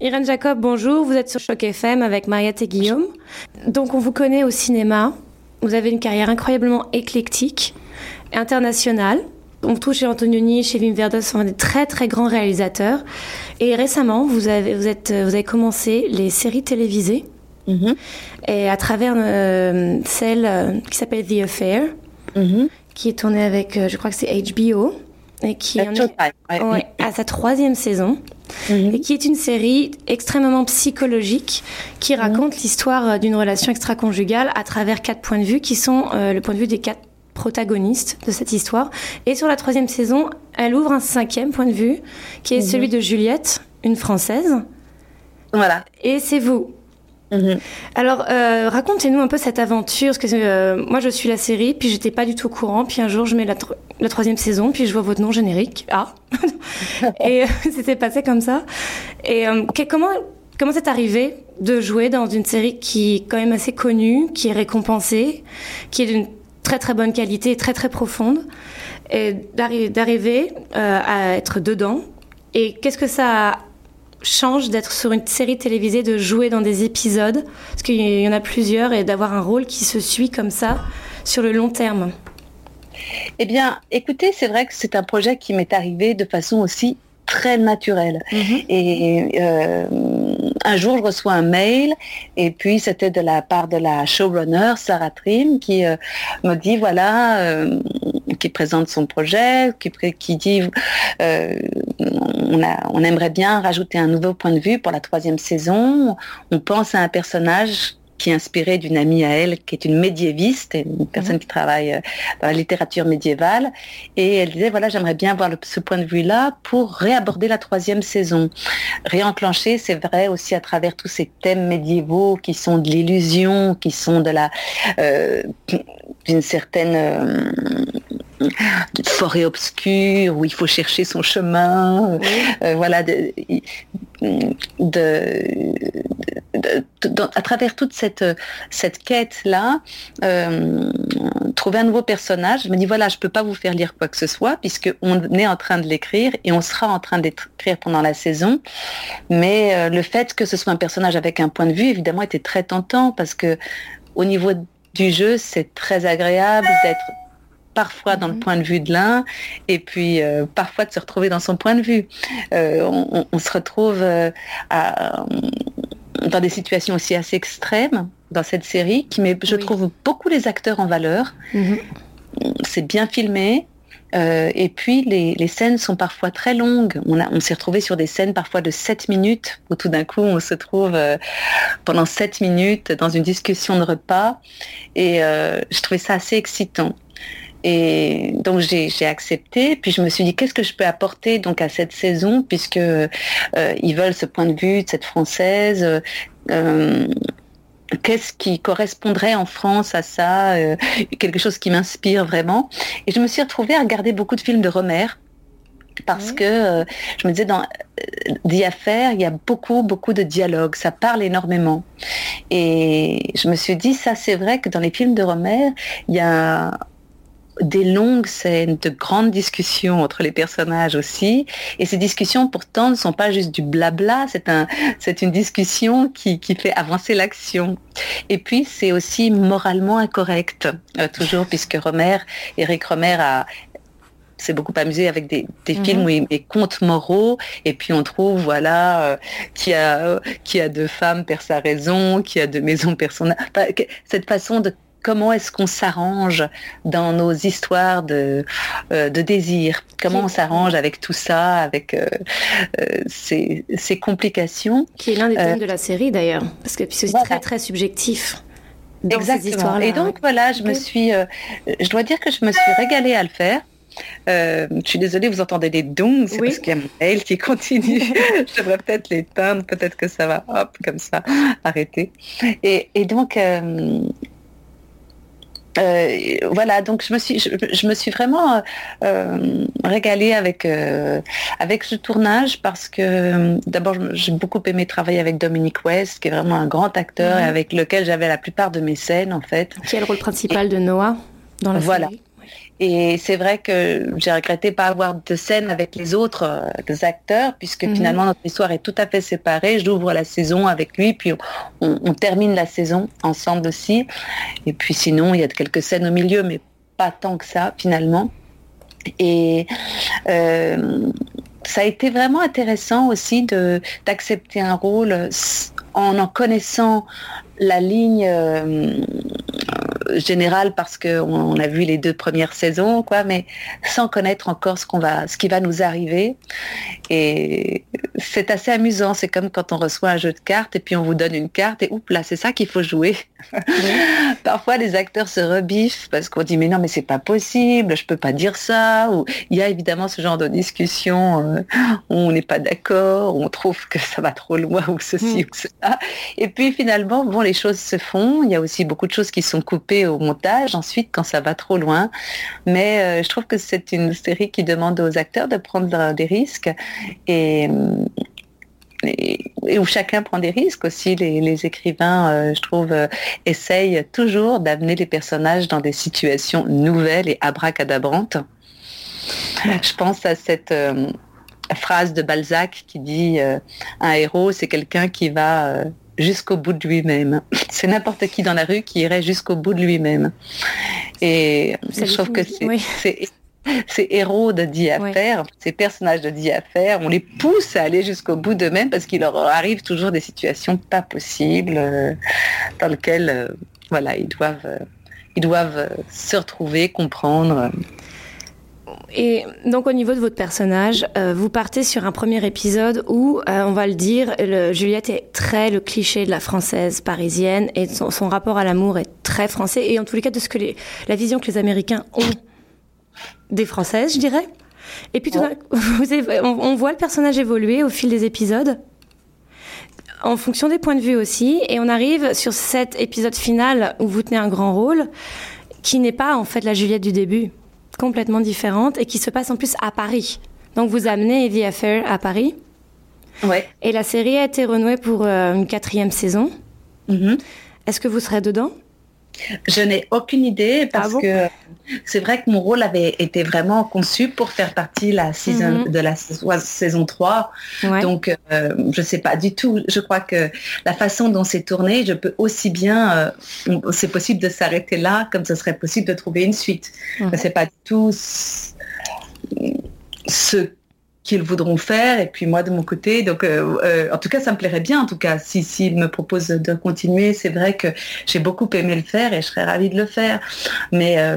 Irène Jacob, bonjour. Vous êtes sur Choc FM avec Mariette et Guillaume. Donc, on vous connaît au cinéma. Vous avez une carrière incroyablement éclectique, internationale. On trouve chez Antonioni, chez Wim Wenders, sont des très très grands réalisateurs. Et récemment, vous avez, vous êtes, vous avez commencé les séries télévisées. Mhm. Et à travers euh, celle euh, qui s'appelle The Affair, Mhm. qui est tournée avec, euh, je crois que c'est HBO, et qui en est Showtime, ouais. ouais, à sa troisième saison, Mhm. et qui est une série extrêmement psychologique qui raconte l'histoire euh, d'une relation extra-conjugale à travers quatre points de vue qui sont euh, le point de vue des quatre protagonistes de cette histoire. Et sur la troisième saison, elle ouvre un cinquième point de vue qui est celui de Juliette, une Française, Voilà. et c'est vous. Mhm. Alors, euh, racontez-nous un peu cette aventure, parce que euh, moi je suis la série, puis j'étais pas du tout au courant, puis un jour je mets la, tro- la troisième saison, puis je vois votre nom générique. Ah Et euh, c'était passé comme ça. Et que- comment comment c'est arrivé de jouer dans une série qui est quand même assez connue, qui est récompensée, qui est d'une très très bonne qualité très très profonde, et d'arri- d'arriver à être dedans? Et qu'est-ce que ça change d'être sur une série télévisée, de jouer dans des épisodes, parce qu'il y en a plusieurs, et d'avoir un rôle qui se suit comme ça sur le long terme Eh bien, écoutez, c'est vrai que c'est un projet qui m'est arrivé de façon aussi très naturelle. Et euh, un jour, je reçois un mail, et puis c'était de la part de la showrunner, Sarah Trim, qui euh, me dit, voilà, euh, qui présente son projet, qui, dit, euh, on, a- on aimerait bien rajouter un nouveau point de vue pour la troisième saison. On pense à un personnage qui est inspiré d'une amie à elle, qui est une médiéviste, une personne qui travaille euh, dans la littérature médiévale. Et elle disait, voilà, j'aimerais bien voir le- ce point de vue-là pour réaborder la troisième saison. Réenclencher, c'est vrai, aussi à travers tous ces thèmes médiévaux qui sont de l'illusion, qui sont de la euh, d'une certaine euh, forêt obscure où il faut chercher son chemin, euh, voilà, de, de- de- à travers toute cette, cette quête-là, euh, trouver un nouveau personnage, je me dis voilà, je peux pas vous faire lire quoi que ce soit puisque on est en train de l'écrire et on sera en train d'écrire pendant la saison. Mais euh, le fait que ce soit un personnage avec un point de vue, évidemment, était très tentant parce que au niveau du jeu, c'est très agréable d'être parfois dans le point de vue de l'un et puis euh, parfois de se retrouver dans son point de vue. Euh, on, se retrouve euh, à- dans des situations aussi assez extrêmes dans cette série qui met, je Oui. trouve, beaucoup les acteurs en valeur. C'est bien filmé. et puis les, les scènes sont parfois très longues. On, on s'est retrouvé sur des scènes parfois de 7 minutes où tout d'un coup on se trouve pendant 7 minutes dans une discussion de repas. Et je trouvais ça assez excitant. Et donc j'ai j'ai accepté, puis je me suis dit qu'est-ce que je peux apporter donc à cette saison puisque euh, ils veulent ce point de vue de cette française. euh, euh, Qu'est-ce qui correspondrait en France à ça euh, Quelque chose qui m'inspire vraiment. Et je me suis retrouvée à regarder beaucoup de films de Romer parce que euh, je me disais dans euh, The Affair, il y a beaucoup, beaucoup de dialogues, ça parle énormément. Et je me suis dit, ça c'est vrai que dans les films de Romer, il y a des longues scènes de grandes discussions entre les personnages aussi. Et ces discussions pourtant ne sont pas juste du blabla, c'est un, c'est une discussion qui, qui fait avancer l'action. Et puis c'est aussi moralement incorrect, euh, toujours, puisque Romer, Eric Romer a s'est beaucoup amusé avec des, des Mhm. films où il met contes moraux et puis on trouve voilà euh, qui a euh, qui a deux femmes perd sa raison qui a deux maisons Enfin, que- cette façon de comment est-ce qu'on s'arrange dans nos histoires de, euh, de désir? Comment on s'arrange avec tout ça, avec euh, euh, ces, ces complications? Qui est l'un des thèmes de la série d'ailleurs, parce que c'est voilà. très très subjectif. Dans Exactement. Et donc voilà, je me suis, je dois dire que je me suis régalée à le faire. Euh, je suis désolée, vous entendez des dongs, c'est Oui. parce qu'il y a mon mail qui continue. je devrais peut-être l'éteindre, peut-être que ça va, hop, comme ça, arrêter. Et, et donc, euh, euh, voilà, donc je me suis, je, je me suis vraiment euh, régalée avec euh, avec ce tournage parce que euh, d'abord j'ai beaucoup aimé travailler avec Dominique West, qui est vraiment un grand acteur Mhm. et avec lequel j'avais la plupart de mes scènes en fait. Qui est le rôle principal de Noah dans la Voilà. série. Et c'est vrai que j'ai regretté pas avoir de scène avec les autres euh, acteurs, puisque mhm. finalement notre histoire est tout à fait séparée. J'ouvre la saison avec lui, puis on, termine la saison ensemble aussi. Et puis sinon, il y a quelques scènes au milieu, mais pas tant que ça finalement. Et euh, ça a été vraiment intéressant aussi d'accepter un rôle en en connaissant la ligne euh, générale parce qu'on a vu les deux premières saisons, quoi, mais sans connaître encore ce qu'on va, ce qui va nous arriver. Et c'est assez amusant. C'est comme quand on reçoit un jeu de cartes et puis on vous donne une carte et oups là, c'est ça qu'il faut jouer. Parfois, les acteurs se rebiffent parce qu'on dit mais non, mais c'est pas possible, je peux pas dire ça. Ou il y a évidemment ce genre de discussion euh, où on n'est pas d'accord, où on trouve que ça va trop loin ou ceci mm. ou cela. Et puis finalement, bon, les choses se font. Il y a aussi beaucoup de choses qui sont coupées au montage ensuite quand ça va trop loin. Mais euh, je trouve que c'est une série qui demande aux acteurs de prendre des risques et, où chacun prend des risques aussi. Les, écrivains, euh, je trouve, euh, essayent toujours d'amener les personnages dans des situations nouvelles et abracadabrantes. Je pense à cette phrase de Balzac qui dit un héros, c'est quelqu'un qui va jusqu'au bout de lui-même. C'est n'importe qui dans la rue qui irait jusqu'au bout de lui-même. Et je trouve que c'est ces héros de dit à faire, ces personnages de dit à faire, on les pousse à aller jusqu'au bout d'eux-mêmes parce qu'il leur arrive toujours des situations pas possibles euh, dans lesquelles euh, voilà, ils doivent, euh, ils doivent se retrouver, comprendre. Et donc au niveau de votre personnage, euh, vous partez sur un premier épisode où, euh, on va le dire, Juliette est très le cliché de la française parisienne et son, rapport à l'amour est très français. Et en tous les cas de ce que les, la vision que les Américains ont des Françaises, je dirais. Et puis tout vous on, voit le personnage évoluer au fil des épisodes en fonction des points de vue aussi, et on arrive sur cet épisode final où vous tenez un grand rôle, qui n'est pas en fait la Juliette du début complètement différente et qui se passe en plus à Paris. Donc vous amenez Evie Affair à Paris. Ouais. Et la série a été renouée pour euh, une quatrième saison. Mm-hmm. Est-ce que vous serez dedans? Je n'ai aucune idée parce ah que c'est vrai que mon rôle avait été vraiment conçu pour faire partie la mhm. de la saison 3. Donc, euh, je ne sais pas du tout. Je crois que la façon dont c'est tourné, je peux aussi bien, euh, c'est possible de s'arrêter là comme ce serait possible de trouver une suite. Ce n'est pas du tout ce qu'ils voudront faire. Et puis moi de mon côté donc euh, euh, en tout cas ça me plairait bien en tout cas. Si s'ils me proposent de continuer c'est vrai que j'ai beaucoup aimé le faire et je serais ravie de le faire. Mais euh,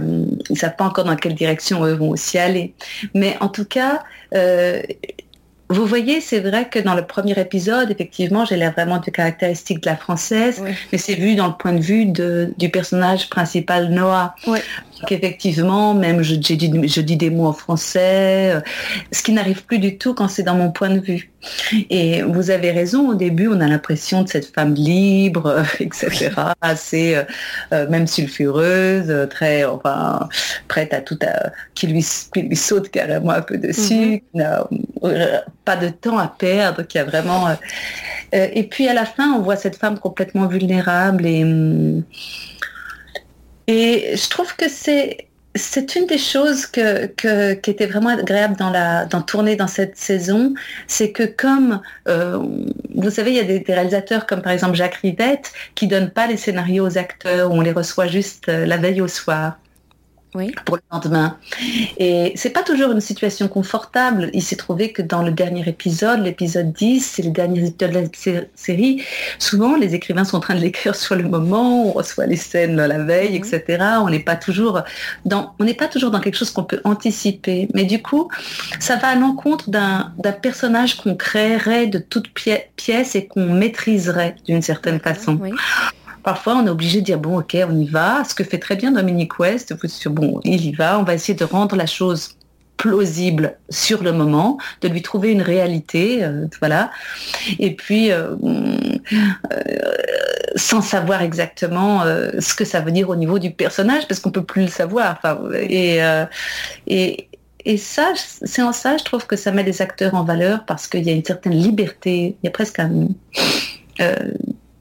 ils savent pas encore dans quelle direction eux vont aussi aller. Mais en tout cas vous voyez, c'est vrai que dans le premier épisode, effectivement, j'ai l'air vraiment de caractéristiques de la française, mais c'est vu dans le point de vue de, du personnage principal Noah. Donc effectivement, même je, dit, je dis des mots en français, euh, ce qui n'arrive plus du tout quand c'est dans mon point de vue. Et vous avez raison, au début, on a l'impression de cette femme libre, euh, etc., assez euh, même sulfureuse, très, enfin, prête à tout, à, qui, lui, lui saute carrément un peu dessus, mm-hmm. pas de temps à perdre, qui a vraiment... et puis à la fin, on voit cette femme complètement vulnérable et... Et je trouve que c'est une des choses que, qui était vraiment agréable dans, la, dans tourner dans cette saison, c'est que comme, euh, vous savez, il y a des, réalisateurs comme par exemple Jacques Rivette qui donnent pas les scénarios aux acteurs, on les reçoit juste euh, la veille au soir pour le lendemain. Et c'est pas toujours une situation confortable. Il s'est trouvé que dans le dernier épisode, l'épisode 10, c'est le dernier épisode de la série, souvent les écrivains sont en train de l'écrire sur le moment, on reçoit les scènes la veille, mhm. etc. On n'est pas toujours dans, on n'est pas toujours dans quelque chose qu'on peut anticiper. Mais du coup, ça va à l'encontre d'un personnage qu'on créerait de toutes pièces et qu'on maîtriserait d'une certaine façon parfois on est obligé de dire bon ok on y va, ce que fait très bien Dominique West, bon il y va, on va essayer de rendre la chose plausible sur le moment, de lui trouver une réalité, euh, voilà. Et puis, euh, euh, sans savoir exactement ce que ça veut dire au niveau du personnage, parce qu'on peut plus le savoir. et, et, et ça, c'est en ça, je trouve que ça met les acteurs en valeur parce qu'il y a une certaine liberté, il y a presque un,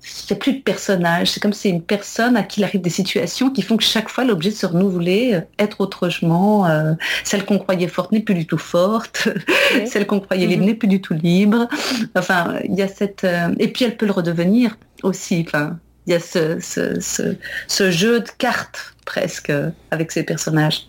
il n'y a plus de personnage. C'est comme si c'est une personne à qui il arrive des situations qui font que chaque fois l'objet de se renouveler, euh, être autrement. Euh, celle qu'on croyait forte n'est plus du tout forte. celle qu'on croyait libre mhm. n'est plus du tout libre. Enfin, il y a cette... Euh, et puis elle peut le redevenir aussi. Enfin, il y a ce, ce jeu de cartes presque avec ces personnages.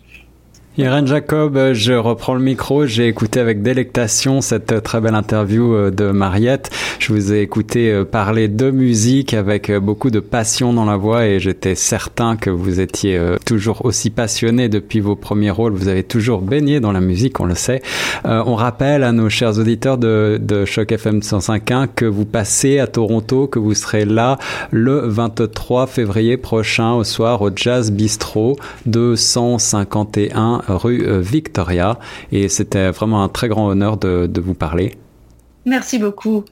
Irène Jacob, je reprends le micro. J'ai écouté avec délectation cette très belle interview euh, de Mariette. Je vous ai écouté euh, parler de musique avec euh, beaucoup de passion dans la voix et j'étais certain que vous étiez toujours aussi passionné depuis vos premiers rôles. Vous avez toujours baigné dans la musique, on le sait. on rappelle à nos chers auditeurs de, de Choc FM 105.1 que vous passez à Toronto, que vous serez là le 23 février prochain au soir au Jazz Bistro 251 rue euh, Victoria. Et c'était vraiment un très grand honneur de vous parler. Merci beaucoup.